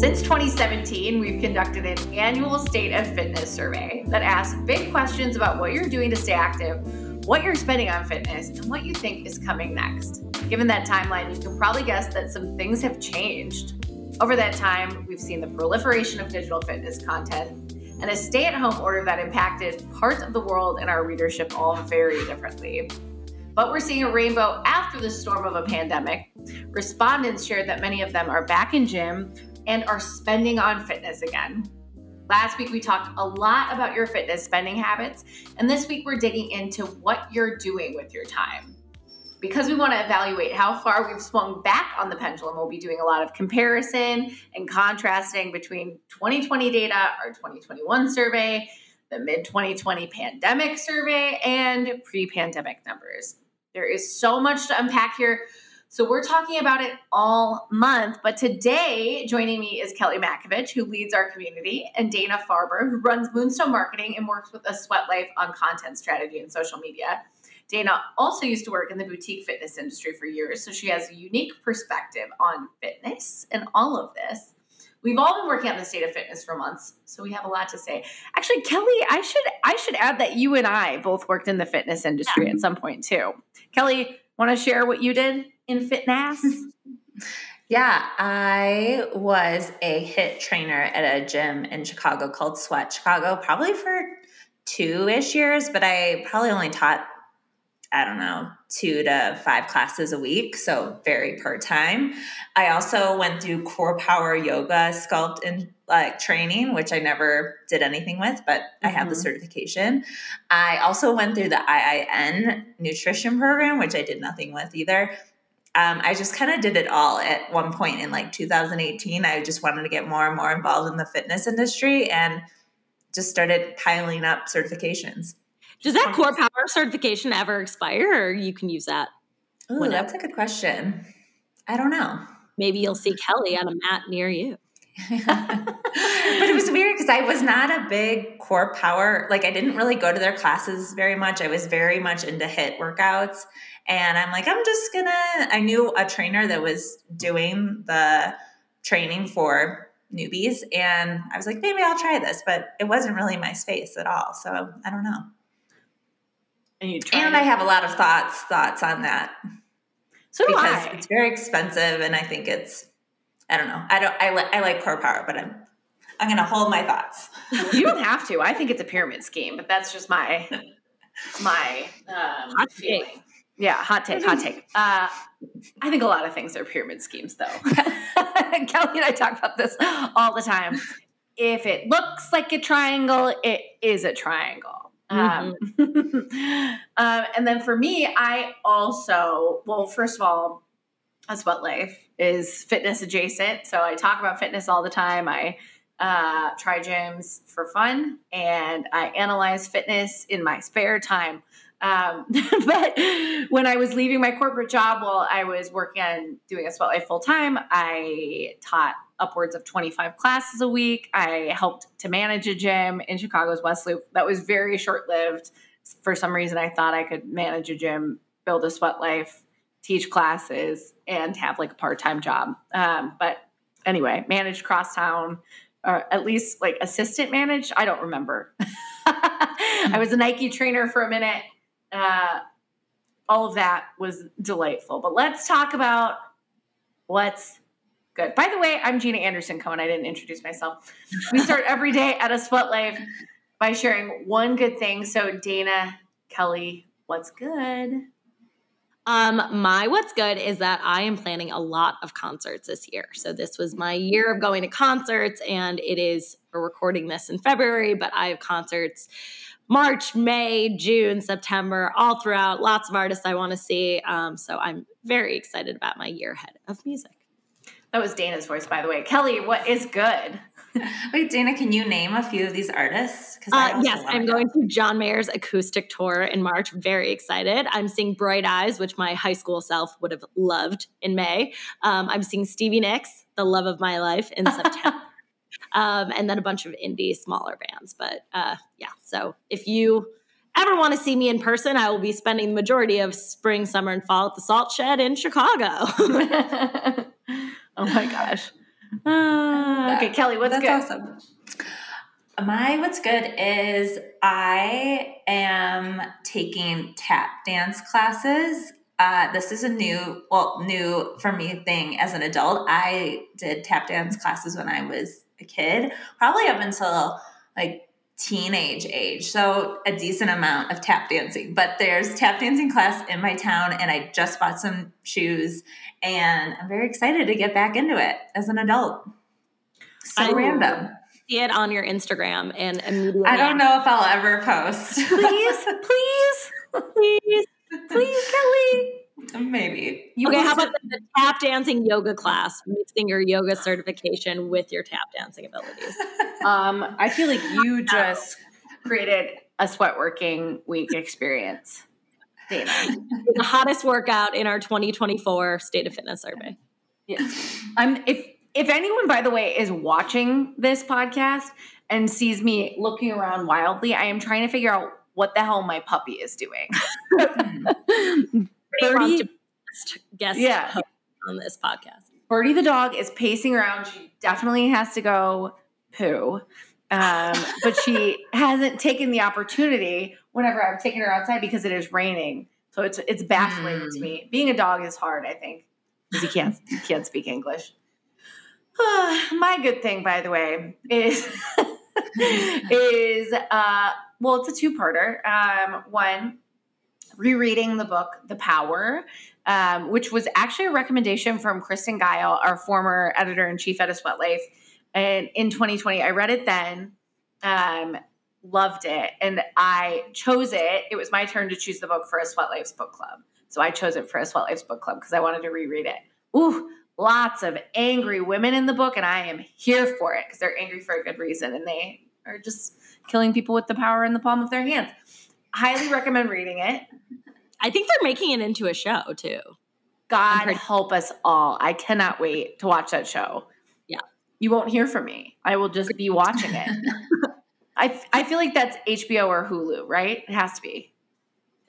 Since 2017, we've conducted an annual state of fitness survey that asks big questions about what you're doing to stay active, what you're spending on fitness, and what you think is coming next. Given that timeline, you can probably guess that some things have changed. Over that time, we've seen the proliferation of digital fitness content and a stay at home order that impacted parts of the world and our readership all very differently. But we're seeing a rainbow after the storm of a pandemic. Respondents shared that many of them are back in gym and are spending on fitness again. Last week, we talked a lot about your fitness spending habits, and this week, we're digging into what you're doing with your time. Because we want to evaluate how far we've swung back on the pendulum, we'll be doing a lot of comparison and contrasting between 2020 data, our 2021 survey, the mid 2020 pandemic survey, and pre pandemic numbers. There is so much to unpack here. So we're talking about it all month. But today, joining me is Kelly Makovich, who leads our community, and Dana Farber, who runs Moonstone Marketing and works with a Sweat Life on content strategy and social media. Dana also used to work in the boutique fitness industry for years, so she has a unique perspective on fitness and all of this. We've all been working on the state of fitness for months, so we have a lot to say. Actually, Kelly, I should I should add that you and I both worked in the fitness industry yeah. at some point too. Kelly, want to share what you did in fitness? Yeah, I was a HIIT trainer at a gym in Chicago called Sweat Chicago, probably for two ish years, but I probably only taught I don't know, two to five classes a week, so very part time. I also went through CorePower yoga sculpt and like training, which I never did anything with, but mm-hmm. I have the certification. I also went through the IIN nutrition program, which I did nothing with either. Um, I just kind of did it all at one point in like 2018. I just wanted to get more and more involved in the fitness industry and just started piling up certifications. Does that CorePower certification ever expire or you can use that? Oh, that's a good question. I don't know. Maybe you'll see Kelly on a mat near you. but it was weird because I was not a big CorePower. Like I didn't really go to their classes very much. I was very much into HIIT workouts. And I'm like, I'm just gonna I knew a trainer that was doing the training for newbies and I was like, maybe I'll try this, but it wasn't really my space at all. So I don't know. And you try. And I have a lot of thoughts thoughts on that. So because I. it's very expensive, and I think it's I don't know. I don't. I, li- I like CorePower, but I'm I'm going to hold my thoughts. you don't have to. I think it's a pyramid scheme, but that's just my my um, hot feeling. Take. Yeah, hot take, hot take. Uh, I think a lot of things are pyramid schemes, though. Kelly and I talk about this all the time. If it looks like a triangle, it is a triangle. Um, mm-hmm. um, and then for me, I also, well, first of all, a Sweat Life is fitness adjacent. So I talk about fitness all the time. I uh, try gyms for fun and I analyze fitness in my spare time. Um, but when I was leaving my corporate job while I was working on doing a Sweat Life full time, I taught upwards of 25 classes a week. I helped to manage a gym in Chicago's West Loop that was very short lived. For some reason, I thought I could manage a gym, build a Sweat Life, teach classes, and have like a part time job. Um, but anyway, managed Crosstown, or at least like assistant managed. I don't remember. I was a Nike trainer for a minute. Uh, all of that was delightful. But let's talk about what's Good. By the way, I'm Jeana Anderson Cohen. I didn't introduce myself. We start every day at a Sweat Life by sharing one good thing. So, Dana, Kelly, what's good? Um, my what's good is that I am planning a lot of concerts this year. So this was my year of going to concerts, and it is we're recording this in February, but I have concerts March, May, June, September, all throughout. Lots of artists I want to see. Um, so I'm very excited about my year ahead of music. That was Dana's voice, by the way. Kelly, what is good? Wait, Dana, can you name a few of these artists? Uh, yes, I'm going to John Mayer's acoustic tour in March. Very excited. I'm seeing Bright Eyes, which my high school self would have loved in May. Um, I'm seeing Stevie Nicks, The Love of My Life, in September. Um, and then a bunch of indie smaller bands. But uh, yeah, so if you ever want to see me in person, I will be spending the majority of spring, summer, and fall at the Salt Shed in Chicago. Oh my gosh. Uh, okay, Kelly, what's That's good? awesome. My what's good is I am taking tap dance classes. Uh, this is a new, well, new for me thing as an adult. I did tap dance classes when I was a kid, probably up until like teenage age. So a decent amount of tap dancing. But there's tap dancing class in my town, and I just bought some shoes, and I'm very excited to get back into it as an adult. So I- random. See it on your Instagram and immediately. I don't know if I'll ever post. Please, please, please, please, Kelly. Maybe. You okay, how about the, the tap dancing yoga class, mixing your yoga certification with your tap dancing abilities? Um, I feel like you just created a sweat working week experience, Dana. the hottest workout in our 2024 State of Fitness survey. Yeah. I'm if if anyone, by the way, is watching this podcast and sees me looking around wildly, I am trying to figure out what the hell my puppy is doing. Birdie wants to be guest- Yeah. on this podcast. Birdie the dog is pacing around. She definitely has to go poo. Um, but she hasn't taken the opportunity whenever I've taken her outside because it is raining. So it's it's baffling Hmm. to me. Being a dog is hard, I think, because you can't you can't speak English. My good thing, by the way, is is uh well, it's a two-parter. Um, one, rereading the book The Power, um, which was actually a recommendation from Kristen Geil, our former editor in chief at A Sweat Life. And in 2020, I read it then, um, loved it, and I chose it. It was my turn to choose the book for a Sweat Life's book club. So I chose it for a Sweat Life's book club because I wanted to reread it. Ooh, lots of angry women in the book, and I am here for it because they're angry for a good reason and they are just killing people with the power in the palm of their hands. Highly recommend reading it. I think they're making it into a show too. God pretty- help us all. I cannot wait to watch that show. Yeah. You won't hear from me. I will just be watching it. I, I feel like that's HBO or Hulu, right? It has to be.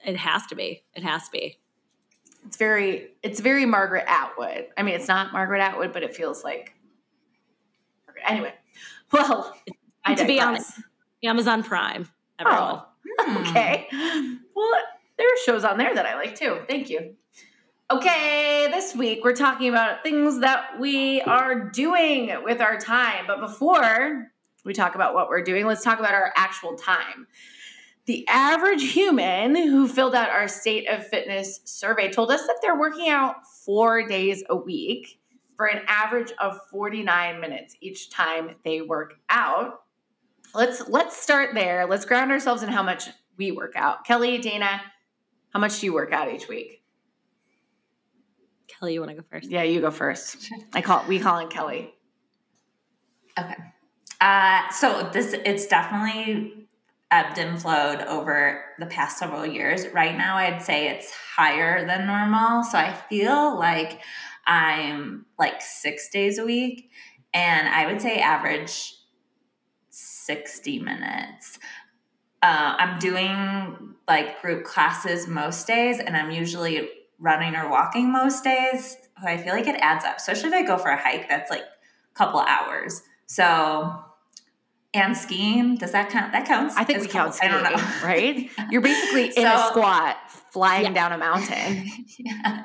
It has to be. It has to be. It's very it's very Margaret Atwood. I mean, it's not Margaret Atwood, but it feels like anyway. Well, I To be honest, Amazon Prime. Everyone. Oh, Hmm. okay. Well, there are shows on there that I like too. Thank you. Okay, this week we're talking about things that we are doing with our time. But before we talk about what we're doing, let's talk about our actual time. The average human who filled out our state of fitness survey told us that they're working out four days a week for an average of 49 minutes each time they work out let's let's start there. Let's ground ourselves in how much we work out. Kelly, Dana, how much do you work out each week? Kelly, you want to go first? Yeah, you go first. I call we call it Kelly. Okay. Uh, so this it's definitely ebbed and flowed over the past several years. Right now, I'd say it's higher than normal. So I feel like I'm like six days a week, and I would say average sixty minutes. Uh, I'm doing like group classes most days, and I'm usually running or walking most days. So I feel like it adds up, especially if I go for a hike that's like a couple hours. So, and skiing, does that count? That counts. I think we count I don't know. right? You're basically in a squat flying Yeah. down a mountain. yeah.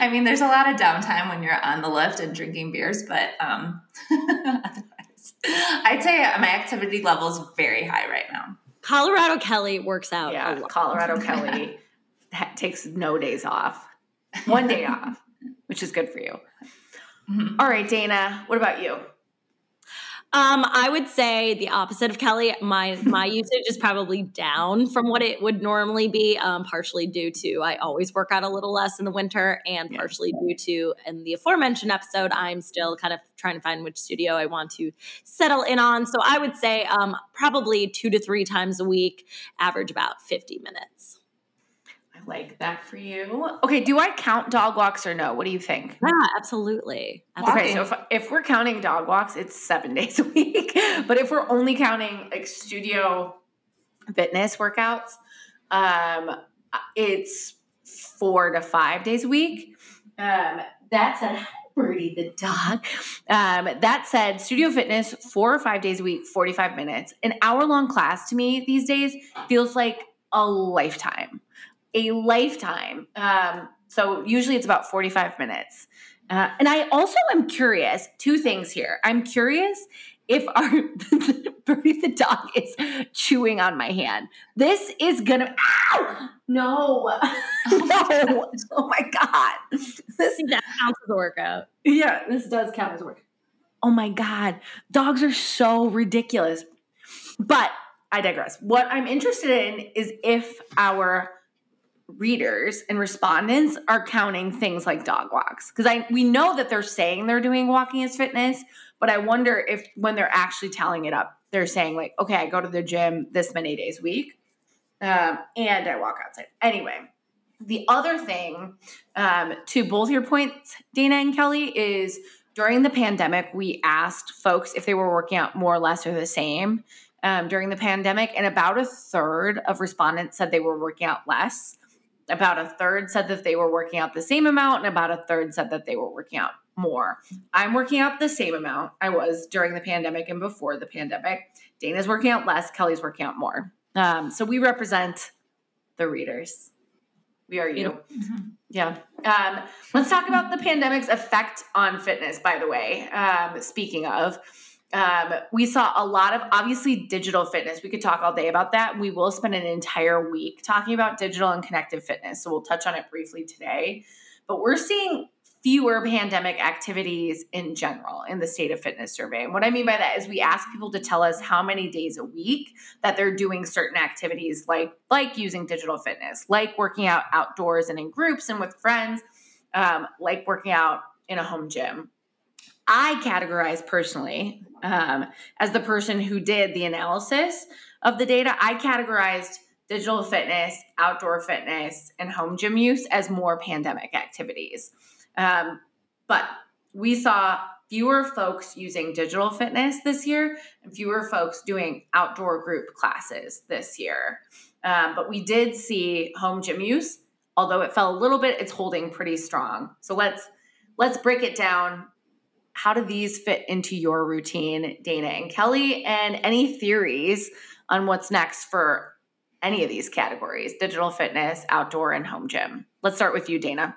I mean, there's a lot of downtime when you're on the lift and drinking beers, but um, otherwise, I'd say my activity level is very high right now. Colorado Kelly works out a Yeah, lot. Colorado Kelly ha- takes no days off. One day off, which is good for you. Mhm. All right, Dana, what about you? Um, I would say the opposite of Kelly. My my usage is probably down from what it would normally be, um, partially due to I always work out a little less in the winter, and Yeah. partially due to in the aforementioned episode, I'm still kind of trying to find which studio I want to settle in on. So I would say um, probably two to three times a week, average about 50 minutes. Like that for you. Okay, do I count dog walks or no? What do you think? Yeah, absolutely. Okay, so if, if we're counting dog walks, it's seven days a week. But if we're only counting like studio fitness workouts, um, it's four to five days a week. Um, that's a Birdie the dog. Um, that said, studio fitness, four or five days a week, 45 minutes. An hour long class to me these days feels like a lifetime. A lifetime. Um, so usually it's about 45 minutes. Uh, and I also am curious, two things here. I'm curious if our Birdie the dog is chewing on my hand. This is gonna ow! No. no. Oh my god. This that counts as a workout. Yeah, this does count as a workout. Oh my god. Dogs are so ridiculous. But I digress. What I'm interested in is if our readers and respondents are counting things like dog walks because I we know that they're saying they're doing walking as fitness, but I wonder if when they're actually telling it up, they're saying like, okay, I go to the gym this many days a week, um, and I walk outside. Anyway, the other thing um, to both your points, Dana and Kelly, is during the pandemic, we asked folks if they were working out more or less or the same um, during the pandemic, and about a third of respondents said they were working out less. About a third said that they were working out the same amount, and about a third said that they were working out more. I'm working out the same amount I was during the pandemic and before the pandemic. Dana's working out less, Kelly's working out more. Um, so we represent the readers. We are you. Mm-hmm. Yeah. Um, let's talk about the pandemic's effect on fitness, by the way. Um, speaking of, um, we saw a lot of obviously digital fitness. We could talk all day about that. We will spend an entire week talking about digital and connected fitness. So we'll touch on it briefly today. But we're seeing fewer pandemic activities in general in the state of fitness survey. And what I mean by that is we ask people to tell us how many days a week that they're doing certain activities like like using digital fitness, like working out outdoors and in groups and with friends, um, like working out in a home gym. I categorize personally um, as the person who did the analysis of the data. I categorized digital fitness, outdoor fitness, and home gym use as more pandemic activities. Um, but we saw fewer folks using digital fitness this year and fewer folks doing outdoor group classes this year. Um, but we did see home gym use, although it fell a little bit, it's holding pretty strong. So let's let's break it down how do these fit into your routine, Dana and Kelly, and any theories on what's next for any of these categories digital fitness, outdoor, and home gym? Let's start with you, Dana.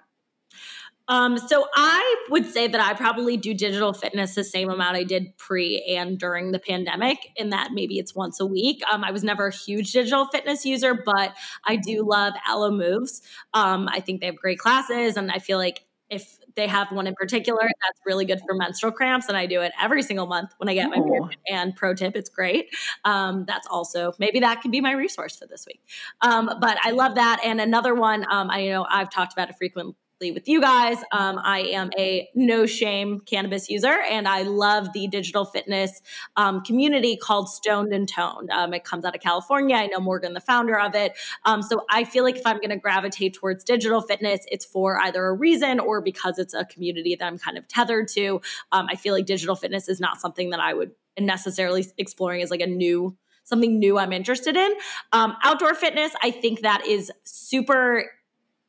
Um, so I would say that I probably do digital fitness the same amount I did pre and during the pandemic, in that maybe it's once a week. Um, I was never a huge digital fitness user, but I do love Alo Moves. Um, I think they have great classes, and I feel like if they have one in particular that's really good for menstrual cramps and i do it every single month when i get my period. And pro tip it's great. Um, that's also maybe that can be my resource for this week. Um, but i love that. And another one um, i know i've talked about it frequently with you guys. Um, I am a no shame cannabis user, and I love the digital fitness um, community called Stoned and Toned. Um, it comes out of California. I know Morgan, the founder of it. Um, so I feel like if I'm going to gravitate towards digital fitness, it's for either a reason or because it's a community that I'm kind of tethered to. Um, I feel like digital fitness is not something that I would necessarily exploring as like a new something new I'm interested in. Um, outdoor fitness, I think that is super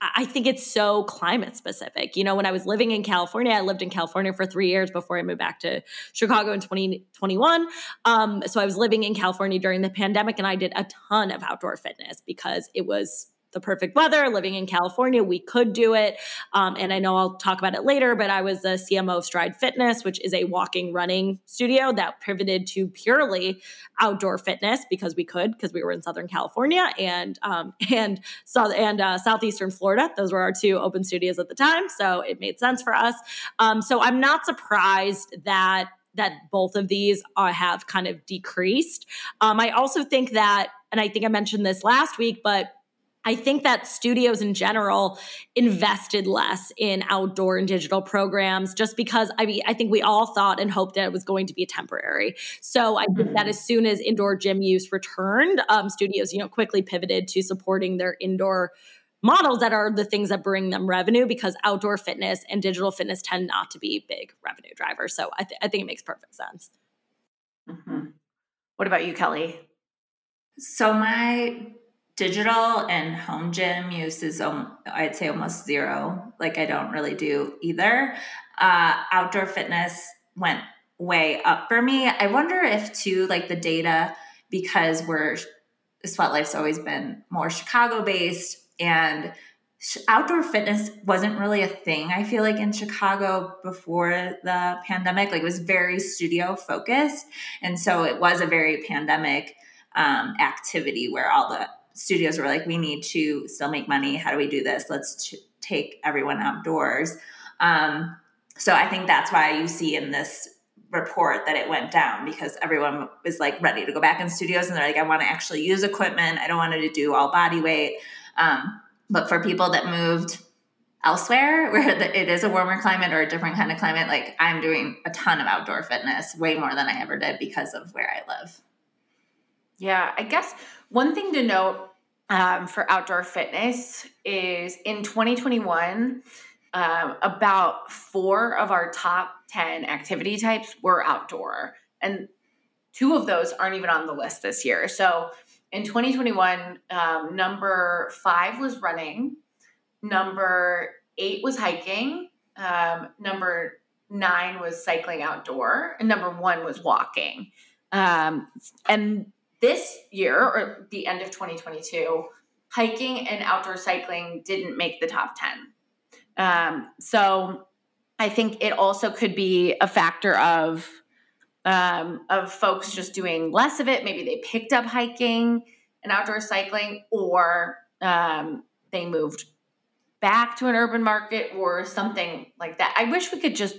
I think it's so climate specific. You know, when I was living in California, I lived in California for three years before I moved back to Chicago in 2021. Um, so I was living in California during the pandemic and I did a ton of outdoor fitness because it was the perfect weather, living in California, we could do it. Um, and I know I'll talk about it later, but I was the CMO of Stride Fitness, which is a walking running studio that pivoted to purely outdoor fitness because we could, because we were in Southern California and um, and south and uh, southeastern Florida. Those were our two open studios at the time, so it made sense for us. Um, so I'm not surprised that that both of these uh, have kind of decreased. Um, I also think that, and I think I mentioned this last week, but I think that studios in general invested less in outdoor and digital programs just because I mean I think we all thought and hoped that it was going to be temporary. So I think that mm-hmm. as soon as indoor gym use returned, um, studios you know quickly pivoted to supporting their indoor models that are the things that bring them revenue because outdoor fitness and digital fitness tend not to be big revenue drivers. So I, th- I think it makes perfect sense. Mm-hmm. What about you, Kelly? So my digital and home gym use is um, i'd say almost zero. Like i don't really do either. Uh, outdoor fitness went way up for me. I wonder if too like the data because we're sweat life's always been more chicago based and outdoor fitness wasn't really a thing i feel like in chicago before the pandemic. Like it was very studio focused and so it was a very pandemic um, activity where all the studios were like, we need to still make money. How do we do this? Let's take everyone outdoors. Um, so I think that's why you see in this report that it went down because everyone was like ready to go back in studios and they're like, I want to actually use equipment. I don't want to do all body weight. Um, but for people that moved elsewhere where the, it is a warmer climate or a different kind of climate, like I'm doing a ton of outdoor fitness, way more than I ever did because of where I live. Yeah, I guess one thing to note um, for outdoor fitness is in 2021, um, about four of our top 10 activity types were outdoor. And two of those aren't even on the list this year. So in 2021, um, number five was running, number eight was hiking, um, number nine was cycling outdoor, and number one was walking. Um, and this year or the end of 2022, hiking and outdoor cycling didn't make the top 10. Um, so I think it also could be a factor of um, of folks just doing less of it. Maybe they picked up hiking and outdoor cycling, or um, they moved back to an urban market or something like that. I wish we could just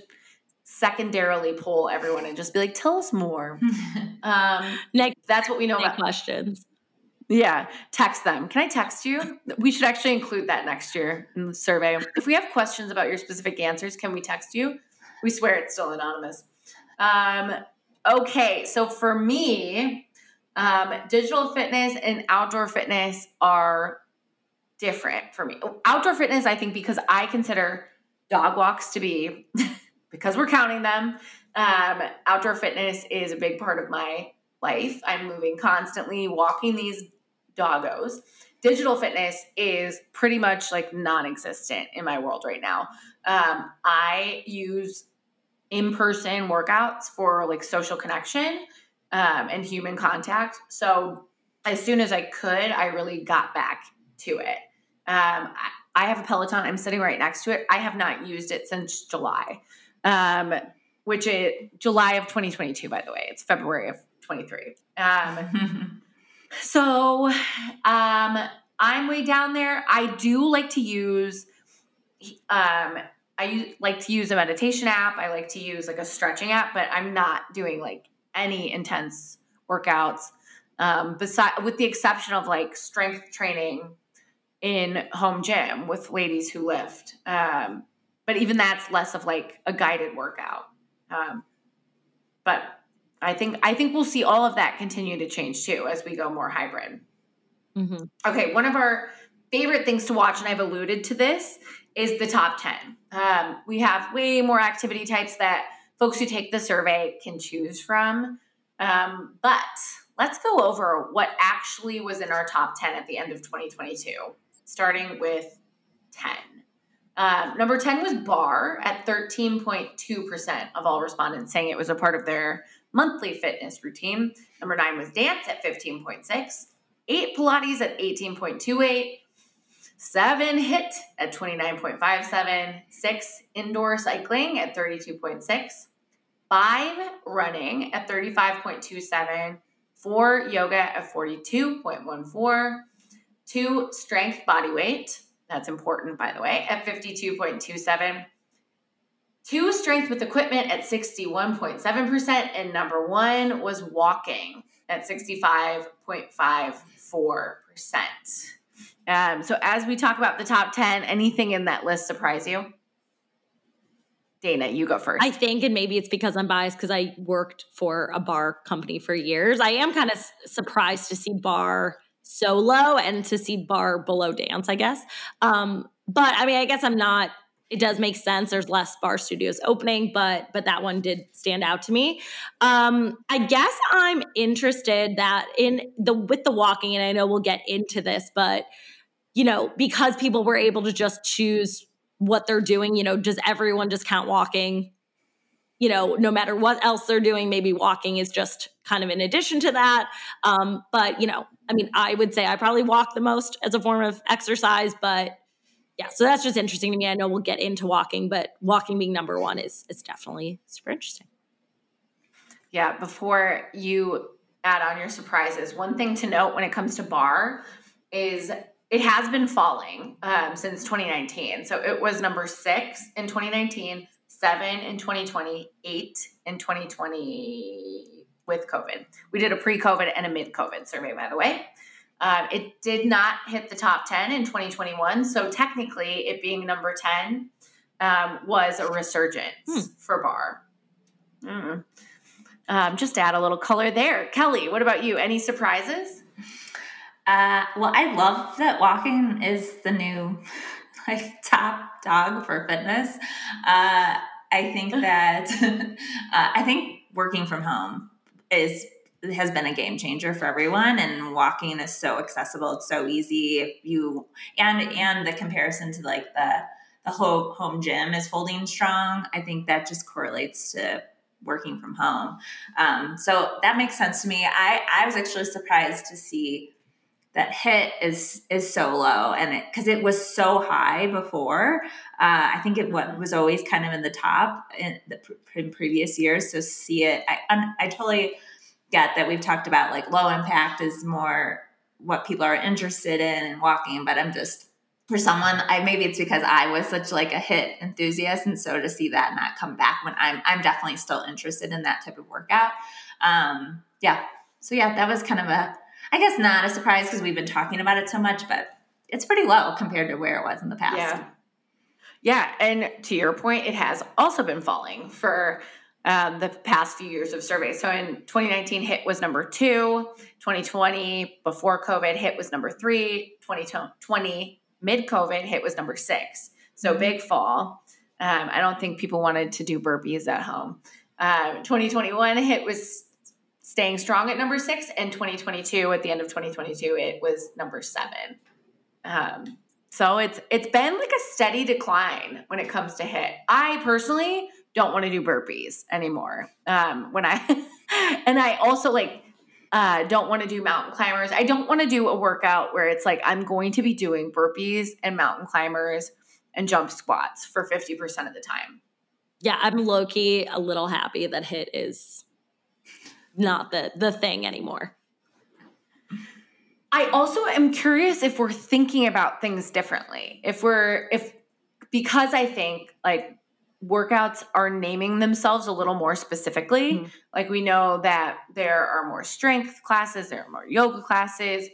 secondarily poll everyone and just be like, tell us more. um, Next, that's what we know about questions. Yeah, text them. Can I text you? We should actually include that next year in the survey. If we have questions about your specific answers, can we text you? We swear it's still anonymous. Um, okay, so for me, um, digital fitness and outdoor fitness are different for me. Outdoor fitness, I think, because I consider dog walks to be because we're counting them. Um, outdoor fitness is a big part of my life. I'm moving constantly, walking these doggos. Digital fitness is pretty much like non existent in my world right now. Um, I use in person workouts for like social connection um, and human contact. So as soon as I could, I really got back to it. Um, I, I have a Peloton. I'm sitting right next to it. I have not used it since July um, which is July of 2022, by the way. It's February of 23. Um, so um, I'm way down there. I do like to use, um, I use, like to use a meditation app. I like to use like a stretching app, but I'm not doing like any intense workouts. Um, beside, with the exception of like strength training in home gym with ladies who lift. Um, but even that's less of like a guided workout. Um, but I think I think we'll see all of that continue to change too as we go more hybrid. Mm-hmm. Okay, one of our favorite things to watch, and I've alluded to this, is the top ten. Um, we have way more activity types that folks who take the survey can choose from. Um, but let's go over what actually was in our top 10 at the end of 2022, starting with 10. Um, number 10 was barre at 13.2% of all respondents saying it was a part of their monthly fitness routine. Number nine was dance at 15.6, eight Pilates at 18.28, seven HIIT at 29.57, six indoor cycling at 32.6, five running at 35.27, four yoga at 42.14, two strength body weight that's important, by the way, at 52.27. Two, strength with equipment at 61.7%. And number one was walking at 65.54%. Um, so, as we talk about the top 10, anything in that list surprise you? Dana, you go first. I think, and maybe it's because I'm biased because I worked for a barre company for years. I am kind of surprised to see barre so low and to see barre below dance, I guess. Um, but I mean, I guess I'm not it does make sense. There's less barre studios opening, but but that one did stand out to me. Um, I guess I'm interested that in the with the walking, and I know we'll get into this, but you know, because people were able to just choose what they're doing, you know, does everyone just count walking? You know, no matter what else they're doing, maybe walking is just kind of in addition to that. Um, but you know, I mean, I would say I probably walk the most as a form of exercise, but yeah, so that's just interesting to me. I know we'll get into walking, but walking being number one is is definitely super interesting. Yeah, before you add on your surprises, one thing to note when it comes to barre is it has been falling um, since 2019. So it was number six in 2019, seven in 2020, eight in 2020 with COVID. We did a pre COVID and a mid COVID survey, by the way. Um, it did not hit the top 10 in 2021. So technically, it being number 10 um, was a resurgence hmm. for barre. Mm. Um, just to add a little color there. Kelly, what about you? Any surprises? Uh, well, I love that walking is the new like top dog for fitness. Uh, I think that uh, I think working from home is has been a game changer for everyone and walking is so accessible. It's so easy. If you and and the comparison to like the the whole home gym is holding strong. I think that just correlates to working from home. Um, so that makes sense to me. I i was actually surprised to see that HIIT is is so low. And it because it was so high before uh, i think it what, was always kind of in the top in, the, in previous years so see it. I i totally get that we've talked about like low impact is more what people are interested in and walking but i'm just for someone i maybe it's because i was such like a HIIT enthusiast and so to see that not come back when i'm i'm definitely still interested in that type of workout. Um yeah. So yeah that was kind of a i guess not a surprise because we've been talking about it so much but it's pretty low compared to where it was in the past yeah yeah and to your point it has also been falling for um, the past few years of surveys. So in 2019, HIIT was number two. 2020, before COVID, HIIT was number three. 2020, mid COVID, HIIT was number six. So mm-hmm. big fall. Um, I don't think people wanted to do burpees at home. Um, 2021, HIIT was staying strong at number six. And 2022, at the end of 2022, it was number seven. Um, so it's it's been like a steady decline when it comes to HIIT. I personally don't want to do burpees anymore. Um, when I and I also like uh, don't want to do mountain climbers. I don't want to do a workout where it's like I'm going to be doing burpees and mountain climbers and jump squats for 50% of the time. Yeah, I'm low key a little happy that HIIT is not the the thing anymore. I also am curious if we're thinking about things differently. If we're if because I think like workouts are naming themselves a little more specifically. Mm-hmm. Like we know that there are more strength classes, there are more yoga classes.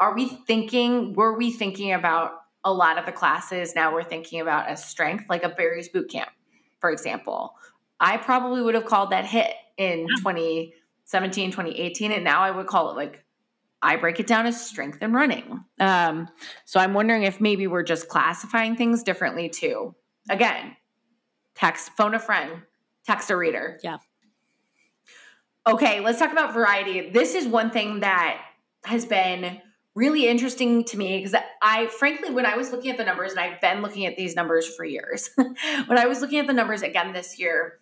Are we thinking, were we thinking about a lot of the classes now we're thinking about as strength, like a Barry's boot camp, for example? I probably would have called that HIIT in yeah. 2017, 2018, and now I would call it like I break it down as strength and running. Um, so I'm wondering if maybe we're just classifying things differently too. Again, text, phone a friend, text a reader. Yeah. Okay, let's talk about variety. This is one thing that has been really interesting to me because I, frankly, when I was looking at the numbers, and I've been looking at these numbers for years, when I was looking at the numbers again this year,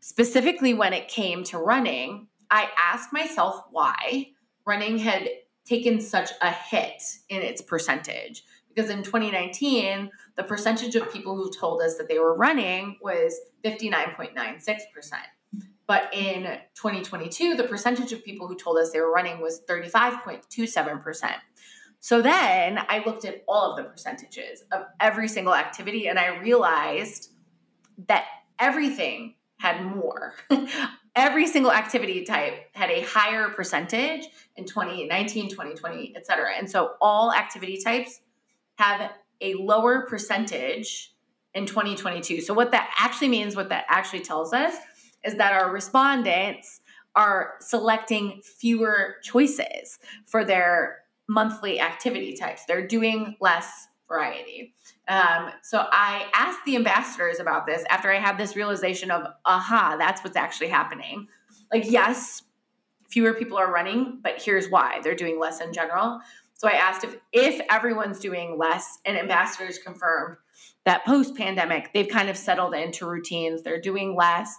specifically when it came to running, I asked myself why running had taken such a hit in its percentage. Because in 2019, the percentage of people who told us that they were running was 59.96%. But in 2022, the percentage of people who told us they were running was 35.27%. So then I looked at all of the percentages of every single activity and I realized that everything had more. every single activity type had a higher percentage in 2019, 2020, et cetera. And so all activity types have a lower percentage in 2022. So, what that actually means, what that actually tells us, is that our respondents are selecting fewer choices for their monthly activity types. They're doing less variety. Um, so I asked the ambassadors about this after I had this realization of, aha, that's what's actually happening. Like, yes, fewer people are running, but here's why they're doing less in general. So I asked if if everyone's doing less, and ambassadors confirmed that post pandemic they've kind of settled into routines. They're doing less,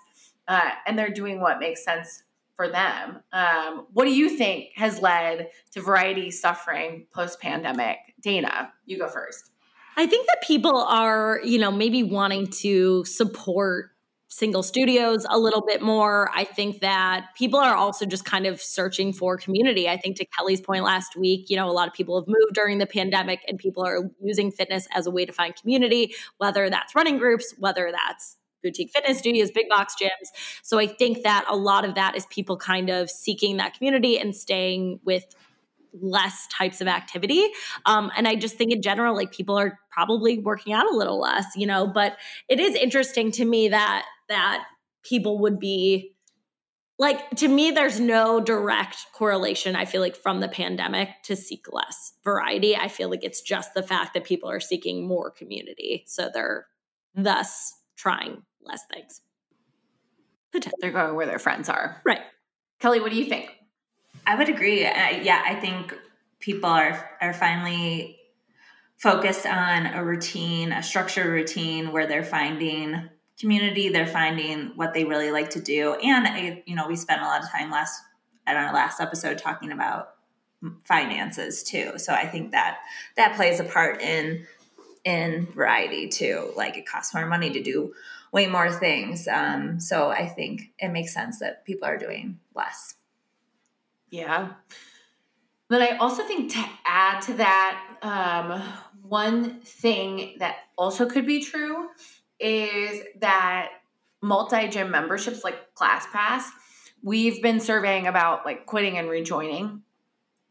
uh, and they're doing what makes sense for them. Um, what do you think has led to variety suffering post pandemic? Dana, you go first. I think that people are, you know, maybe wanting to support single studios a little bit more. I think that people are also just kind of searching for community. I think to Kelly's point last week, you know, a lot of people have moved during the pandemic and people are using fitness as a way to find community, whether that's running groups, whether that's boutique fitness studios, big box gyms. So I think that a lot of that is people kind of seeking that community and staying with less types of activity. Um, and I just think in general, like people are probably working out a little less, you know, but it is interesting to me that that people would be like to me there's no direct correlation i feel like from the pandemic to seek less variety i feel like it's just the fact that people are seeking more community so they're thus trying less things. They're going where their friends are. Right. Kelly what do you think? I would agree. Uh, yeah i think people are are finally focused on a routine a structured routine where they're finding community they're finding what they really like to do. And you know we spent a lot of time last at our last episode talking about finances too. So i think that that plays a part in in variety too. Like it costs more money to do way more things um, so i think it makes sense that people are doing less yeah but i also think to add to that um, one thing that also could be true is that multi gym memberships like ClassPass, we've been surveying about like quitting and rejoining.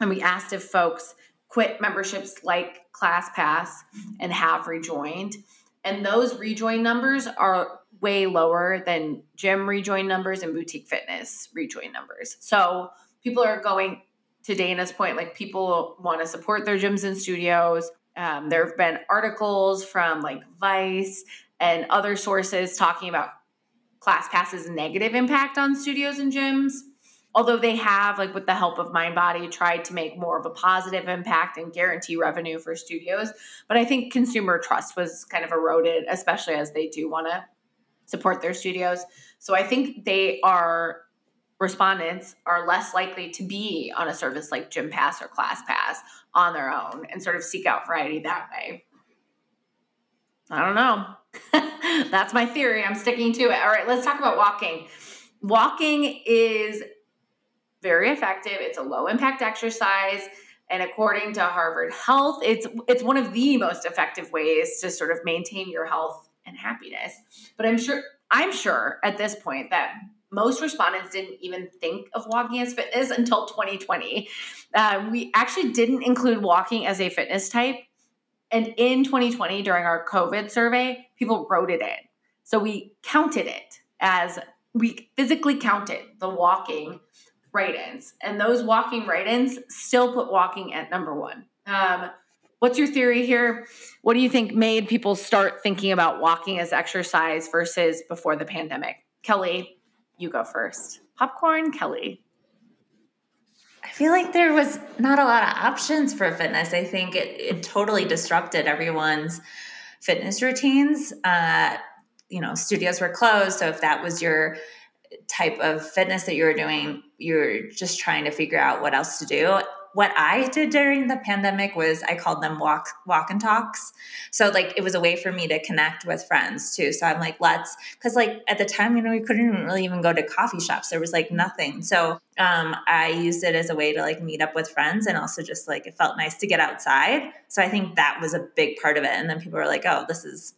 And we asked if folks quit memberships like ClassPass and have rejoined. And those rejoin numbers are way lower than gym rejoin numbers and boutique fitness rejoin numbers. So people are going to Dana's point, like people want to support their gyms and studios. Um, there have been articles from like Vice and other sources talking about ClassPass's negative impact on studios and gyms although they have like with the help of mindbody tried to make more of a positive impact and guarantee revenue for studios but i think consumer trust was kind of eroded especially as they do want to support their studios so i think they are respondents are less likely to be on a service like gympass or classpass on their own and sort of seek out variety that way i don't know That's my theory. I'm sticking to it. All right, let's talk about walking. Walking is very effective. It's a low impact exercise and according to Harvard Health, it's it's one of the most effective ways to sort of maintain your health and happiness. But I'm sure I'm sure at this point that most respondents didn't even think of walking as fitness until 2020. Uh, we actually didn't include walking as a fitness type and in 2020, during our COVID survey, people wrote it in. So we counted it as we physically counted the walking write ins. And those walking write ins still put walking at number one. Um, what's your theory here? What do you think made people start thinking about walking as exercise versus before the pandemic? Kelly, you go first. Popcorn, Kelly. I feel like there was not a lot of options for fitness. I think it, it totally disrupted everyone's fitness routines. Uh, you know, studios were closed. So if that was your type of fitness that you were doing, you're just trying to figure out what else to do what I did during the pandemic was I called them walk walk and talks. So like it was a way for me to connect with friends too. So I'm like, let's because like at the time, you know, we couldn't really even go to coffee shops. There was like nothing. So um, I used it as a way to like meet up with friends and also just like it felt nice to get outside. So I think that was a big part of it. And then people were like, oh, this is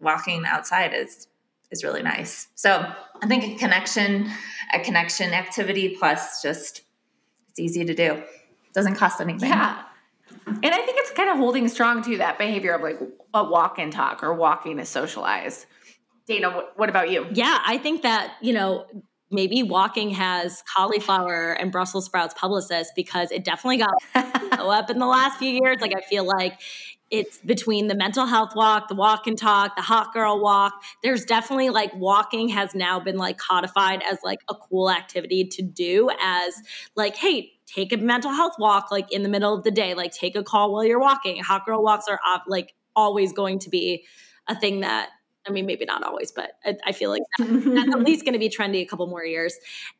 walking outside is is really nice. So I think a connection, a connection activity plus just it's easy to do doesn't cost anything. Yeah. And I think it's kind of holding strong to that behavior of like a walk and talk or walking to socialize. Dana, what, what about you? Yeah, I think that, you know, maybe walking has cauliflower and Brussels sprouts publicists because it definitely got up in the last few years. Like I feel like it's between the mental health walk, the walk and talk, the hot girl walk. There's definitely like walking has now been like codified as like a cool activity to do as like, hey, take a mental health walk like in the middle of the day, like take a call while you're walking. Hot girl walks are op- like always going to be a thing that I mean, maybe not always, but I, I feel like that, that's at least going to be trendy a couple more years.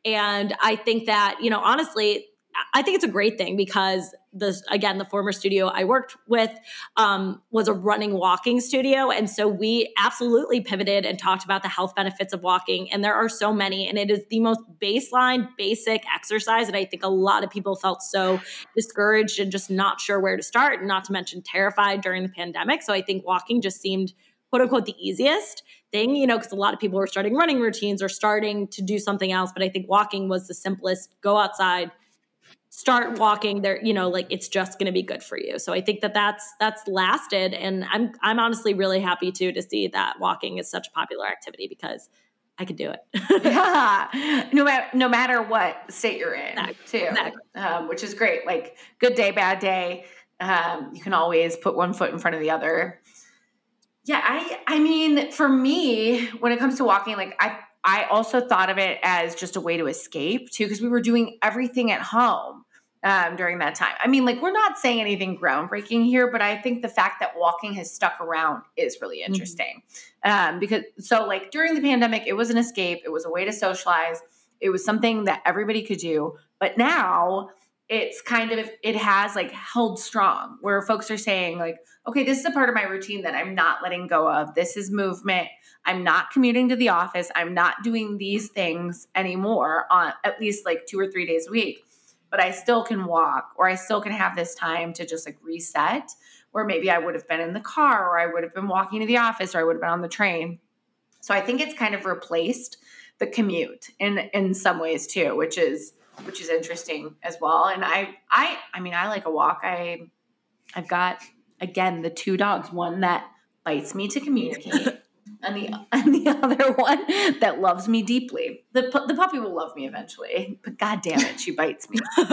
And I think that, you know, honestly, I think it's a great thing because the again the former studio I worked with um, was a running walking studio, and so we absolutely pivoted and talked about the health benefits of walking. And there are so many, and it is the most baseline, basic exercise. And I think a lot of people felt so discouraged and just not sure where to start, not to mention terrified during the pandemic. So I think walking just seemed quote unquote the easiest thing, you know, because a lot of people were starting running routines or starting to do something else. But I think walking was the simplest. Go outside start walking there you know like it's just going to be good for you. So i think that that's that's lasted and i'm i'm honestly really happy too to see that walking is such a popular activity because i could do it. Yeah. No matter no matter what state you're in exactly. too exactly. Um, which is great. Like good day bad day um, you can always put one foot in front of the other. Yeah i i mean for me when it comes to walking like i I also thought of it as just a way to escape too, because we were doing everything at home um, during that time. I mean, like, we're not saying anything groundbreaking here, but I think the fact that walking has stuck around is really mm-hmm. interesting. Mm-hmm. Um, because, so, like, during the pandemic, it was an escape, it was a way to socialize, it was something that everybody could do. But now, it's kind of it has like held strong where folks are saying like okay this is a part of my routine that i'm not letting go of this is movement I'm not commuting to the office. I'm not doing these things anymore on at least like two or three days a week. But I still can walk or I still can have this time to just like reset where maybe I would have been in the car or I would have been walking to the office or I would have been on the train. So I think it's kind of replaced the commute in in some ways too, which is which is interesting as well. And I I I mean I like a walk. I I've got again the two dogs, one that bites me to communicate and the and the other one that loves me deeply. The the puppy will love me eventually, but god damn it, she bites me.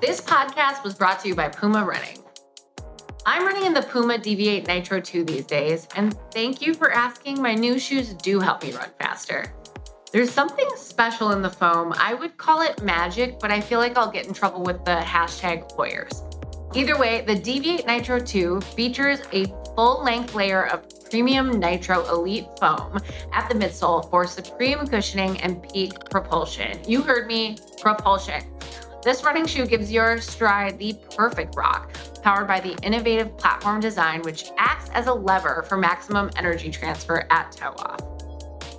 this podcast was brought to you by Puma Running. I'm running in the Puma Deviate Nitro 2 these days, and thank you for asking. My new shoes do help me run faster. There's something special in the foam. I would call it magic, but I feel like I'll get in trouble with the hashtag Hoyers. Either way, the Deviate Nitro 2 features a full length layer of premium Nitro Elite foam at the midsole for supreme cushioning and peak propulsion. You heard me, propulsion. This running shoe gives your stride the perfect rock, powered by the innovative platform design, which acts as a lever for maximum energy transfer at toe off.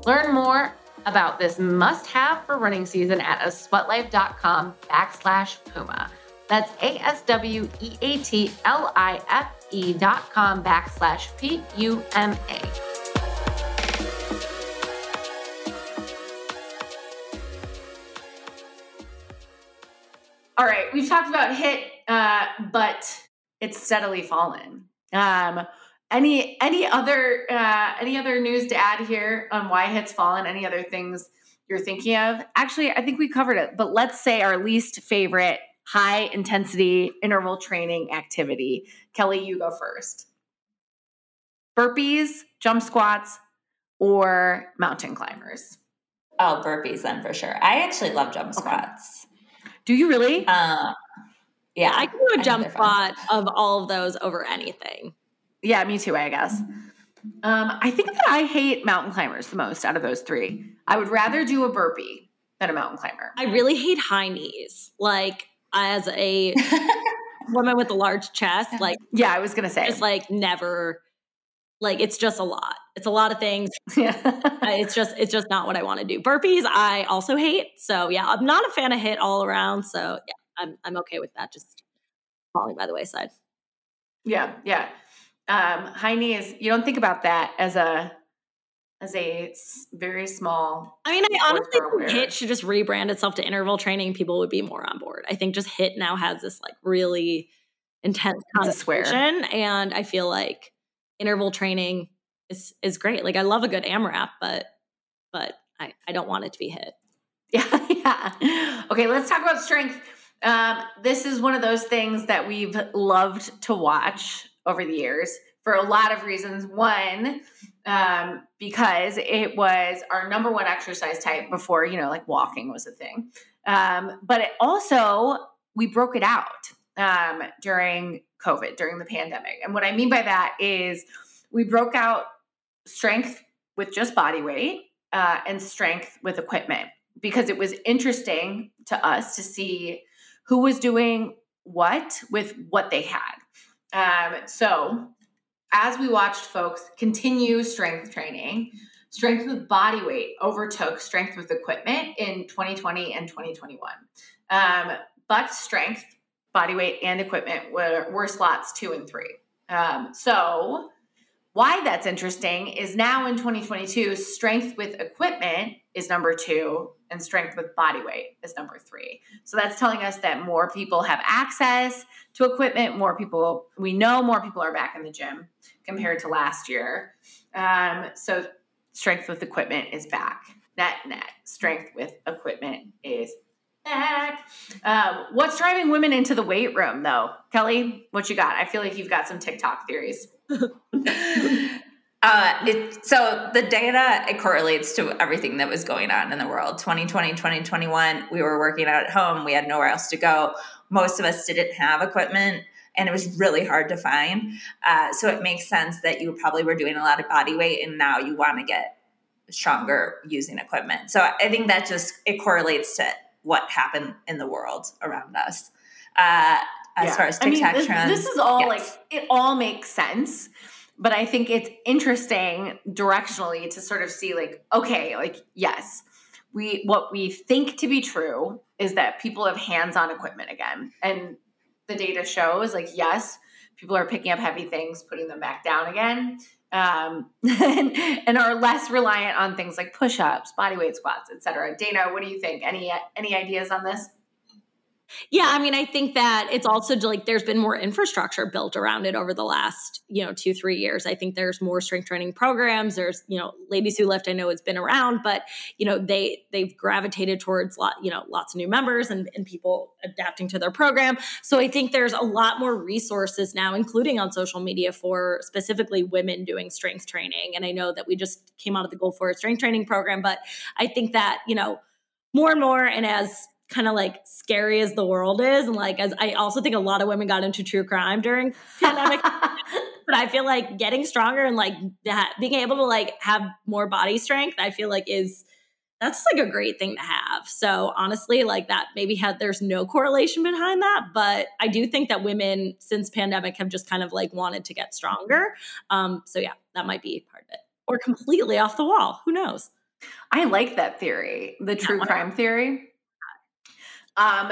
Learn more about this must have for running season at a sweatlife.com backslash Puma. That's A S W E A T L I F E dot com backslash P U M A. All right, we've talked about HIIT, uh, but it's steadily fallen. Um, any any other uh, any other news to add here on why HIIT's fallen? Any other things you're thinking of? Actually, I think we covered it. But let's say our least favorite high intensity interval training activity. Kelly, you go first. Burpees, jump squats, or mountain climbers? Oh, burpees then for sure. I actually love jump squats. Okay. Do you really? Uh, yeah. I can do a jump squat of all of those over anything. Yeah, me too, I guess. Um, I think that I hate mountain climbers the most out of those three. I would rather do a burpee than a mountain climber. I really hate high knees. Like as a woman with a large chest, like yeah, I was gonna say it's like never like it's just a lot. It's a lot of things. Yeah. it's just it's just not what I want to do. Burpees I also hate. So yeah, I'm not a fan of HIIT all around. So yeah, I'm I'm okay with that. Just falling by the wayside. Yeah, yeah. Um, high knee is you don't think about that as a as a very small. I mean, I honestly think HIIT should just rebrand itself to interval training. People would be more on board. I think just HIIT now has this like really intense connotation, and I feel like interval training is is great. Like I love a good AMRAP, but but I I don't want it to be HIIT. Yeah, yeah. Okay, let's talk about strength. Um, this is one of those things that we've loved to watch over the years for a lot of reasons. One, um, because it was our number one exercise type before, you know, like walking was a thing. Um, but it also, we broke it out um, during COVID, during the pandemic. And what I mean by that is we broke out strength with just body weight uh, and strength with equipment because it was interesting to us to see who was doing what with what they had. Um, so, as we watched folks continue strength training, strength with body weight overtook strength with equipment in 2020 and 2021. Um, but strength, body weight, and equipment were, were slots two and three. Um, so, why that's interesting is now in 2022, strength with equipment is number two, and strength with body weight is number three. So that's telling us that more people have access to equipment, more people, we know more people are back in the gym compared to last year. Um, so strength with equipment is back. Net, net. Strength with equipment is back. Um, what's driving women into the weight room, though? Kelly, what you got? I feel like you've got some TikTok theories. Uh, it, so the data it correlates to everything that was going on in the world 2020 2021 we were working out at home we had nowhere else to go most of us didn't have equipment and it was really hard to find uh, so it makes sense that you probably were doing a lot of body weight and now you want to get stronger using equipment so i think that just it correlates to what happened in the world around us uh, as yeah. far as TikTok I mean, this, trends. This is all yes. like it all makes sense but I think it's interesting directionally to sort of see like, okay, like, yes, we what we think to be true is that people have hands-on equipment again. And the data shows like, yes, people are picking up heavy things, putting them back down again. Um, and, and, are less reliant on things like push-ups, body weight squats, etc. Dana, what do you think? Any any ideas on this? Yeah, I mean, I think that it's also like there's been more infrastructure built around it over the last, you know, two, three years. I think there's more strength training programs. There's, you know, Ladies Who Lift, I know it's been around, but you know, they they've gravitated towards lot, you know, lots of new members and, and people adapting to their program. So I think there's a lot more resources now, including on social media for specifically women doing strength training. And I know that we just came out of the Goal Forward strength training program, but I think that, you know, more and more and as kind of like scary as the world is and like as i also think a lot of women got into true crime during pandemic. But i feel like getting stronger and like that being able to like have more body strength i feel like is that's like a great thing to have. So honestly like that maybe had there's no correlation behind that but i do think that women since pandemic have just kind of like wanted to get stronger. Um so yeah that might be part of it. Or completely off the wall. Who knows? I like that theory the true crime theory um,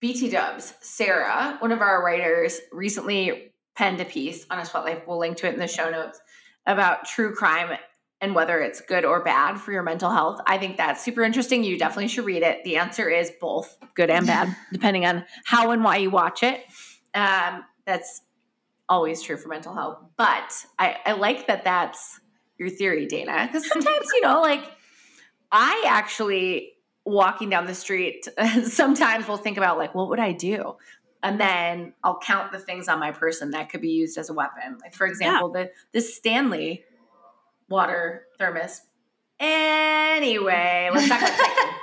BT Dubs, Sarah, one of our writers, recently penned a piece on a spotlight. We'll link to it in the show notes about true crime and whether it's good or bad for your mental health. I think that's super interesting. You definitely should read it. The answer is both good and bad, depending on how and why you watch it. Um, that's always true for mental health. But I, I like that that's your theory, Dana, because sometimes, you know, like I actually walking down the street, sometimes we'll think about like, what would I do? And then I'll count the things on my person that could be used as a weapon. Like for example, yeah. the this Stanley water thermos. Anyway, let's talk about cycling.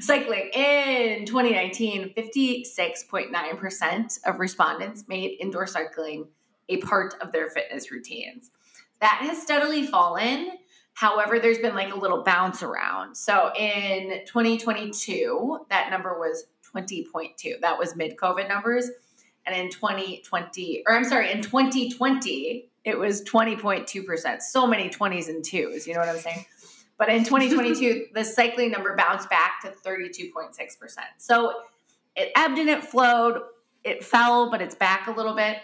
cycling in 2019, 56.9% of respondents made indoor cycling a part of their fitness routines. That has steadily fallen However, there's been like a little bounce around. So in 2022, that number was 20.2. That was mid COVID numbers. And in 2020, or I'm sorry, in 2020, it was 20.2%. So many 20s and twos. You know what I'm saying? But in 2022, the cycling number bounced back to 32.6%. So it ebbed and it flowed. It fell, but it's back a little bit.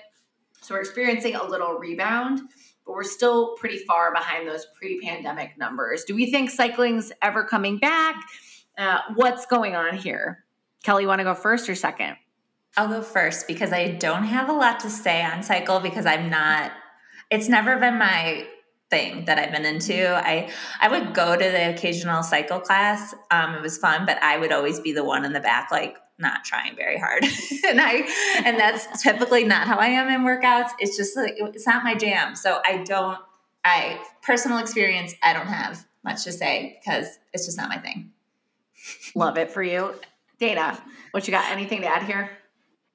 So we're experiencing a little rebound but we're still pretty far behind those pre-pandemic numbers. Do we think cycling's ever coming back? Uh, what's going on here? Kelly, you want to go first or second? I'll go first because I don't have a lot to say on cycle because I'm not. It's never been my thing that I've been into. I I would go to the occasional cycle class. Um, it was fun, but I would always be the one in the back, like not trying very hard. and I and that's typically not how I am in workouts. It's just like it's not my jam. So I don't I personal experience I don't have much to say because it's just not my thing. Love it for you. Dana, what you got? Anything to add here?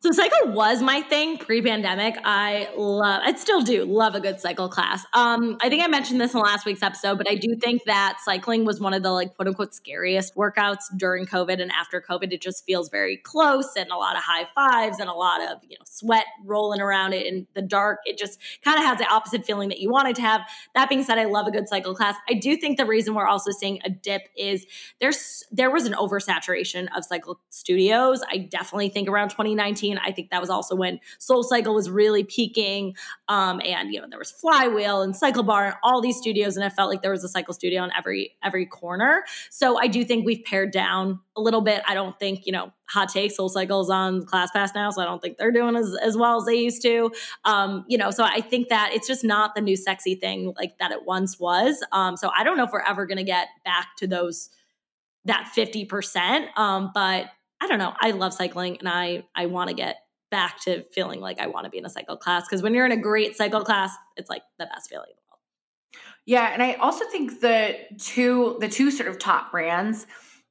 So cycle was my thing pre-pandemic. I love, I still do love a good cycle class. Um, I think I mentioned this in last week's episode, but I do think that cycling was one of the like quote unquote scariest workouts during COVID and after COVID. It just feels very close and a lot of high fives and a lot of you know sweat rolling around it in the dark. It just kind of has the opposite feeling that you wanted to have. That being said, I love a good cycle class. I do think the reason we're also seeing a dip is there's there was an oversaturation of cycle studios. I definitely think around 2019 I think that was also when Soul Cycle was really peaking. Um, and you know, there was Flywheel and CycleBar and all these studios, and I felt like there was a cycle studio on every every corner. So I do think we've pared down a little bit. I don't think, you know, hot take Soul Cycle's on ClassPass now, so I don't think they're doing as, as well as they used to. Um, you know, so I think that it's just not the new sexy thing like that it once was. Um, so I don't know if we're ever gonna get back to those that 50%. Um, but I don't know. I love cycling and I I want to get back to feeling like I want to be in a cycle class because when you're in a great cycle class, it's like the best feeling in the world. Yeah, and I also think the two the two sort of top brands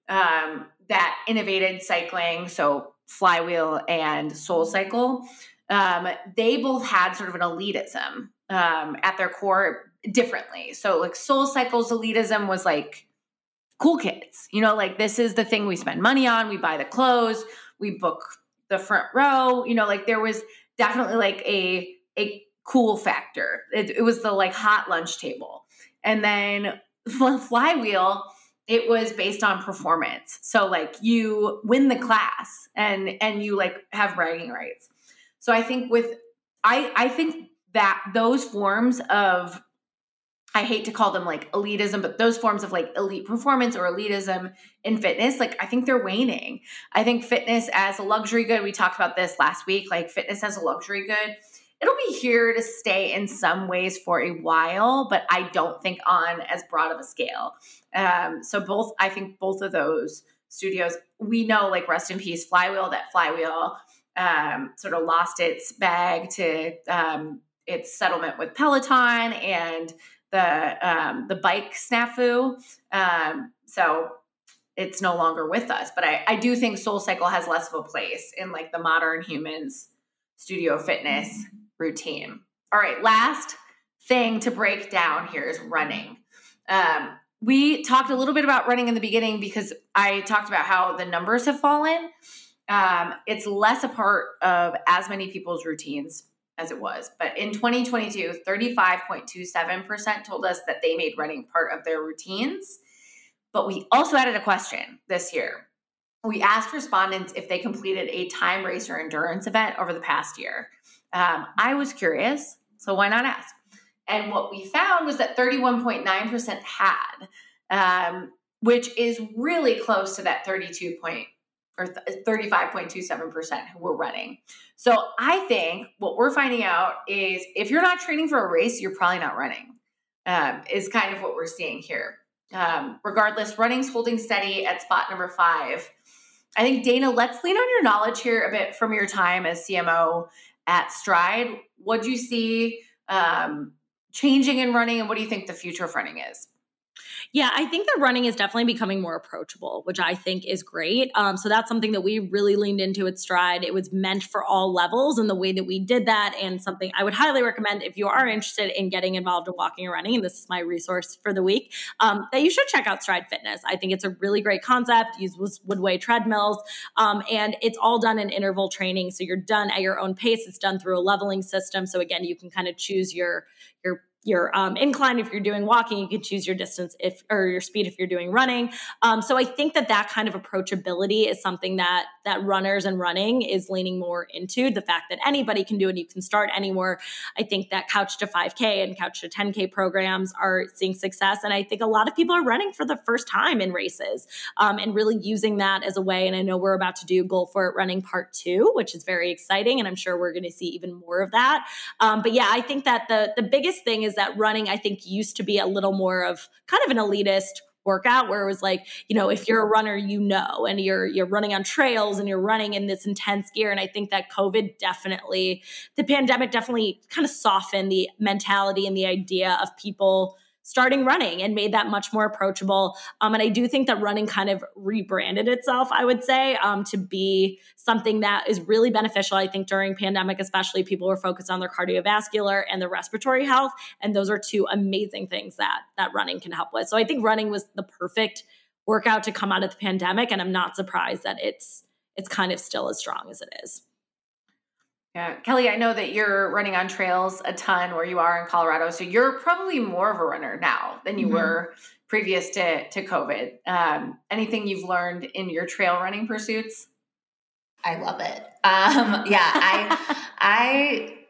um, that innovated cycling, so Flywheel and Soul Cycle, um, they both had sort of an elitism um, at their core differently. So like Soul Cycle's elitism was like cool kids. You know, like this is the thing we spend money on. We buy the clothes, we book the front row. You know, like there was definitely like a a cool factor. It, it was the like hot lunch table, and then flywheel. It was based on performance. So like you win the class and and you like have bragging rights. So I think with I I think that those forms of I hate to call them like elitism, but those forms of like elite performance or elitism in fitness, like I think they're waning. I think fitness as a luxury good, we talked about this last week, like fitness as a luxury good, it'll be here to stay in some ways for a while, but I don't think on as broad of a scale. Um, so both, I think both of those studios, we know like rest in peace, Flywheel, that Flywheel um, sort of lost its bag to um, its settlement with Peloton and the um, the bike snafu. Um, so it's no longer with us. But I, I do think Soul Cycle has less of a place in like the modern humans studio fitness routine. All right, last thing to break down here is running. Um, we talked a little bit about running in the beginning because I talked about how the numbers have fallen. Um, it's less a part of as many people's routines as it was. But in 2022, 35.27% told us that they made running part of their routines. But we also added a question this year. We asked respondents if they completed a time race or endurance event over the past year. Um, I was curious, so why not ask? And what we found was that 31.9% had, um, which is really close to that 32 point or 35.27% who were running. So I think what we're finding out is if you're not training for a race, you're probably not running, um, is kind of what we're seeing here. Um, regardless, running's holding steady at spot number five. I think, Dana, let's lean on your knowledge here a bit from your time as CMO at Stride. What do you see um, changing in running, and what do you think the future of running is? Yeah, I think that running is definitely becoming more approachable, which I think is great. Um, so that's something that we really leaned into at Stride. It was meant for all levels, and the way that we did that, and something I would highly recommend if you are interested in getting involved in walking and running. And this is my resource for the week. Um, that you should check out Stride Fitness. I think it's a really great concept. Use Woodway treadmills, um, and it's all done in interval training. So you're done at your own pace. It's done through a leveling system. So again, you can kind of choose your your your um, incline if you're doing walking you can choose your distance if or your speed if you're doing running. Um, so i think that that kind of approachability is something that that runners and running is leaning more into the fact that anybody can do it you can start anywhere. I think that couch to 5k and couch to 10k programs are seeing success and i think a lot of people are running for the first time in races um, and really using that as a way and i know we're about to do goal for it running part two which is very exciting and i'm sure we're going to see even more of that. Um, but yeah i think that the the biggest thing is is that running, I think, used to be a little more of kind of an elitist workout where it was like you know if you're a runner you know and you're you're running on trails and you're running in this intense gear. And i think that covid definitely the pandemic definitely kind of softened the mentality and the idea of people starting running and made that much more approachable. Um, and I do think that running kind of rebranded itself, I would say, um, to be something that is really beneficial. I think during pandemic, especially people were focused on their cardiovascular and their respiratory health. And those are two amazing things that that running can help with. So I think running was the perfect workout to come out of the pandemic. And I'm not surprised that it's it's kind of still as strong as it is. Yeah, Kelly, I know that you're running on trails a ton where you are in Colorado, so you're probably more of a runner now than you mm-hmm. were previous to to COVID. Um, anything you've learned in your trail running pursuits? I love it. Um, yeah, I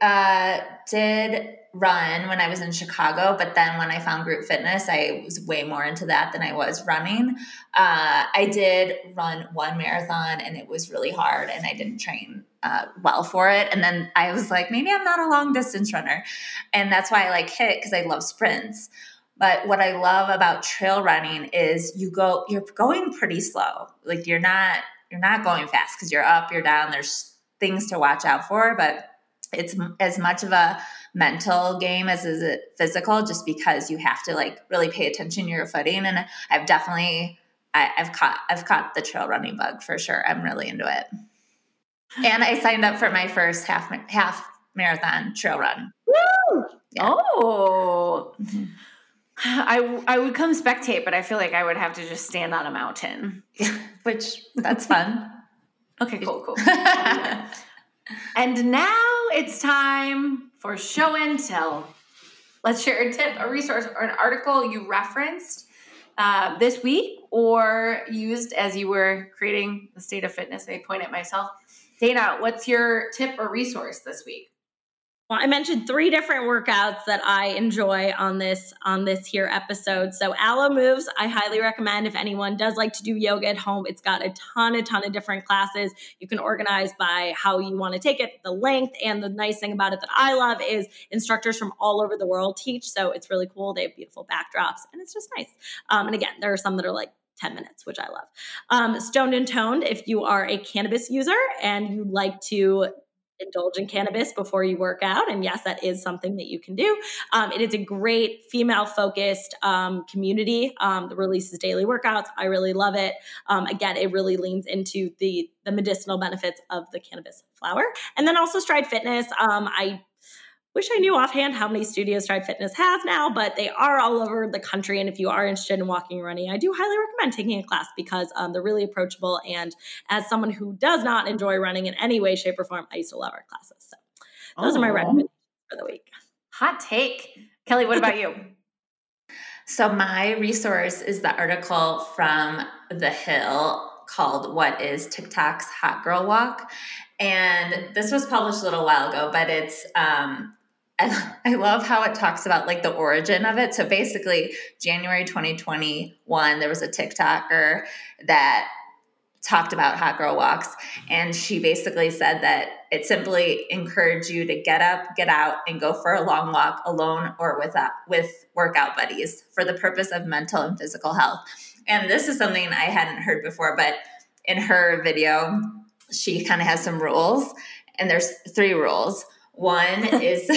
I uh, did run when I was in Chicago, but then when I found group fitness, I was way more into that than I was running. Uh, I did run one marathon and it was really hard and I didn't train uh, well for it. And then I was like, maybe I'm not a long distance runner. And that's why I like HIIT because I love sprints. But what I love about trail running is you go, you're going pretty slow. Like you're not, you're not going fast because you're up, you're down. There's things to watch out for, but it's as much of a mental game as is it physical just because you have to like really pay attention to your footing and i've definitely I, have caught i've caught the trail running bug for sure i'm really into it and i signed up for my first half half marathon trail run Woo! Yeah. oh mm-hmm. I, I would come spectate, but I feel like I would have to just stand on a mountain. Which that's fun. okay, cool, cool. and now it's time for show and tell. Let's share a tip, a resource, or an article you referenced uh, this week or used as you were creating the state of fitness. I point at myself. Dana, what's your tip or resource this week? Well, I mentioned three different workouts that I enjoy on this on this here episode. So Alo Moves, I highly recommend if anyone does like to do yoga at home. It's got a ton, a ton of different classes. You can organize by how you want to take it, the length, and the nice thing about it that I love is instructors from all over the world teach. So it's really cool. They have beautiful backdrops, and it's just nice. Um, and again, there are some that are like 10 minutes, which I love. Um, Stoned and Toned, if you are a cannabis user and you like to indulge in cannabis before you work out. And yes, that is something that you can do. Um, it is a great female focused um, community um, releases daily workouts. I really love it. Um, again, it really leans into the the medicinal benefits of the cannabis flower. And then also Stride Fitness. Um, I wish I knew offhand how many studios Stride Fitness has now, but they are all over the country. And if you are interested in walking and running, I do highly recommend taking a class because um, they're really approachable. And as someone who does not enjoy running in any way, shape, or form, I used to love our classes. So those oh. are my recommendations for the week. Hot take. Kelly, what about you? So, my resource is the article from The Hill called What is TikTok's Hot Girl Walk? And this was published a little while ago, but it's um, I, love how it talks about like the origin of it. So basically, January 2021, there was a TikToker that talked about hot girl walks and she basically said that it simply encouraged you to get up get out and go for a long walk alone or with uh, with workout buddies for the purpose of mental and physical health and this is something i hadn't heard before but in her video she kind of has some rules and there's three rules one is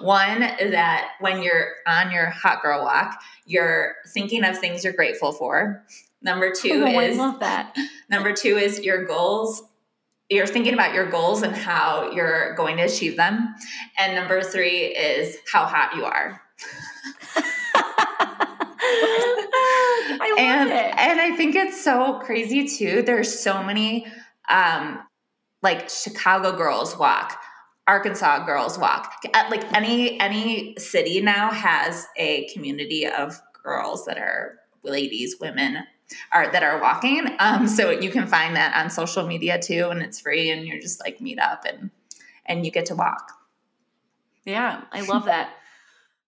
one that when you're on your hot girl walk, you're thinking of things you're grateful for. Number two oh, is I love that. Number two is your goals. You're thinking about your goals and how you're going to achieve them. And number three is how hot you are. I love and, it. And I think it's so crazy too. There's so many um like Chicago girls walk Arkansas Girls Walk. Like any any city now has a community of girls that are ladies, women are that are walking. Um, so you can find that on social media too, and it's free, and you're just like meet up and and you get to walk. Yeah, I love that.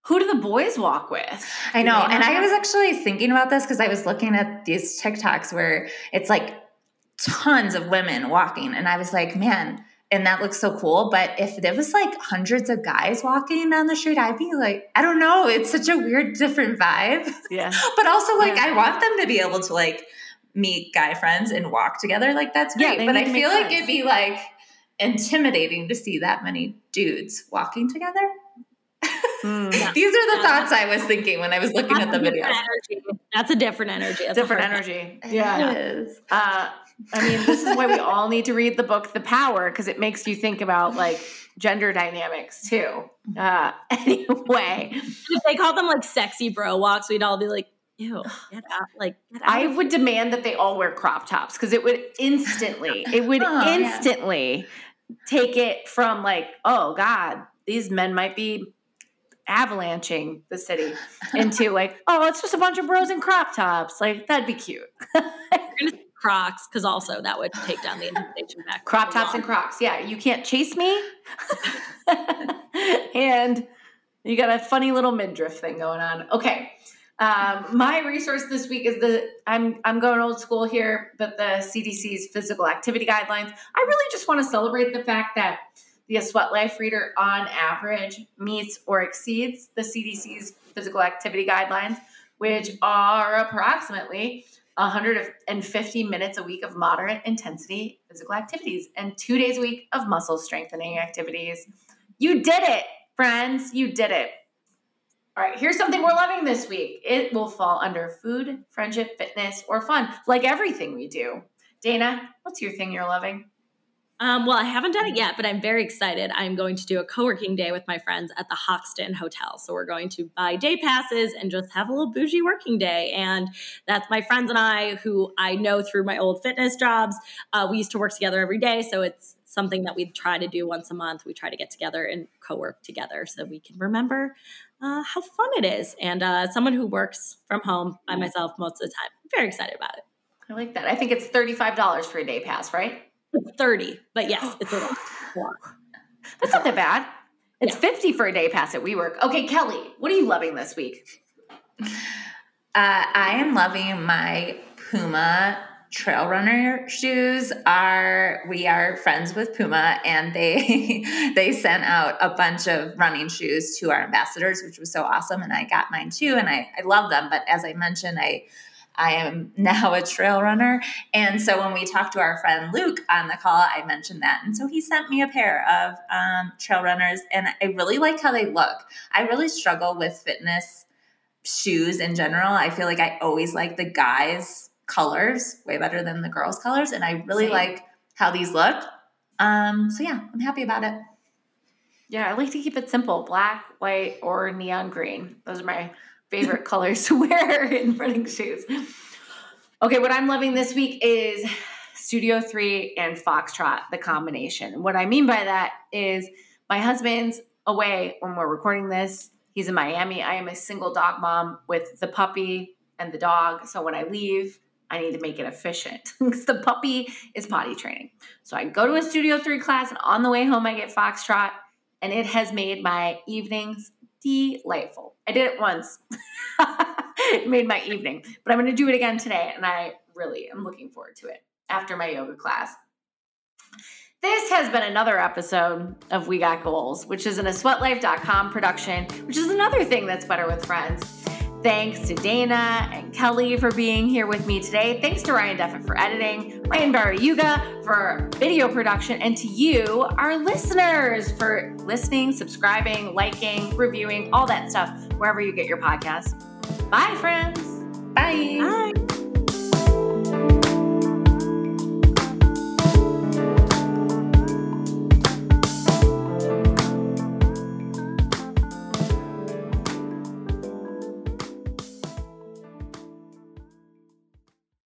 Who do the boys walk with? I know, and I was actually thinking about this because I was looking at these TikToks where it's like tons of women walking, and I was like, man and that looks so cool. But if there was like hundreds of guys walking down the street, I'd be like, I don't know, it's such a weird, different vibe. Yeah. but also, like, Yeah. I want them to be able to like meet guy friends and walk together. Like, that's great. they but I feel like friends. it'd be like intimidating to see that many dudes walking together. Hmm. Yeah. These are the Yeah. thoughts I was thinking when I was looking at the video. energy. That's a different energy. That's Different energy. Yeah. is. Uh, I mean, this is why we all need to read the book The Power because it makes you think about like gender dynamics too. Uh, anyway, If they called them like sexy bro walks, we'd all be like, ew, get out. Like, get out. I of would demand that they all wear crop tops because it would instantly, it would Oh, yeah. instantly take it from like, oh God, these men might be avalanching the city into like, oh, it's just a bunch of bros in crop tops. Like, that'd be cute. Crocs, because also that would take down the invitation back. crop tops and crocs. Yeah, you can't chase me. and you got a funny little midriff thing going on. Okay. Um, my resource this week is the I'm I'm going old school here, but the CDC's physical activity guidelines. I really just want to celebrate the fact that the Sweat Life reader on average meets or exceeds the CDC's physical activity guidelines, which are approximately 150 minutes a week of moderate intensity physical activities and two days a week of muscle strengthening activities. You did it, friends. You did it. All right, here's something we're loving this week. It will fall under food, friendship, fitness, or fun, like everything we do. Dana, what's your thing you're loving? Um, well, I haven't done it yet, but I'm very excited. I'm going to do a co-working day with my friends at the Hoxton Hotel. So we're going to buy day passes and just have a little bougie working day. And that's my friends and I, who I know through my old fitness jobs. Uh, we used to work together every day, so it's something that we try to do once a month. We try to get together and co-work together so we can remember uh, how fun it is. And uh, someone who works from home by myself most of the time. I'm very excited about it. I like that. I think it's $35 for a day pass, right? It's 30, but yes, it's a lot. That's not that bad. It's 50 for a day pass at WeWork. Okay, Kelly, what are you loving this week? Uh, I am loving my Puma trail runner shoes are we are friends with Puma and they they sent out a bunch of running shoes to our ambassadors which was so awesome and I got mine too and I, I love them but as I mentioned I I am now a trail runner and so when we talked to our friend Luke on the call I mentioned that and so he sent me a pair of um, trail runners and I really like how they look I really struggle with fitness shoes in general. I feel like I always like the guys' colors way better than the girls' colors, and I really Same. like how these look. Um, so yeah, I'm happy about it. Yeah, I like to keep it simple black, white, or neon green. Those are my favorite colors to wear in running shoes. Okay, what I'm loving this week is Studio 3 and Foxtrot, the combination. What I mean by that is my husband's away when we're recording this. He's in Miami. I am a single dog mom with the puppy and the dog. So when I leave, I need to make it efficient because the puppy is potty training. So I go to a Studio 3 class, and on the way home, I get Foxtrot, and it has made my evenings delightful. I did it once, it made my evening, but I'm going to do it again today, and I really am looking forward to it after my yoga class. This has been another episode of We Got Goals, which is an a sweatlife.com production, which is another thing that's better with friends. Thanks to Dana and Kelly for being here with me today. Thanks to Ryan Deffett for editing, Ryan Barayuga for video production, and to you, our listeners, for listening, subscribing, liking, reviewing, all that stuff, wherever you get your podcast. Bye, friends. Bye. Bye.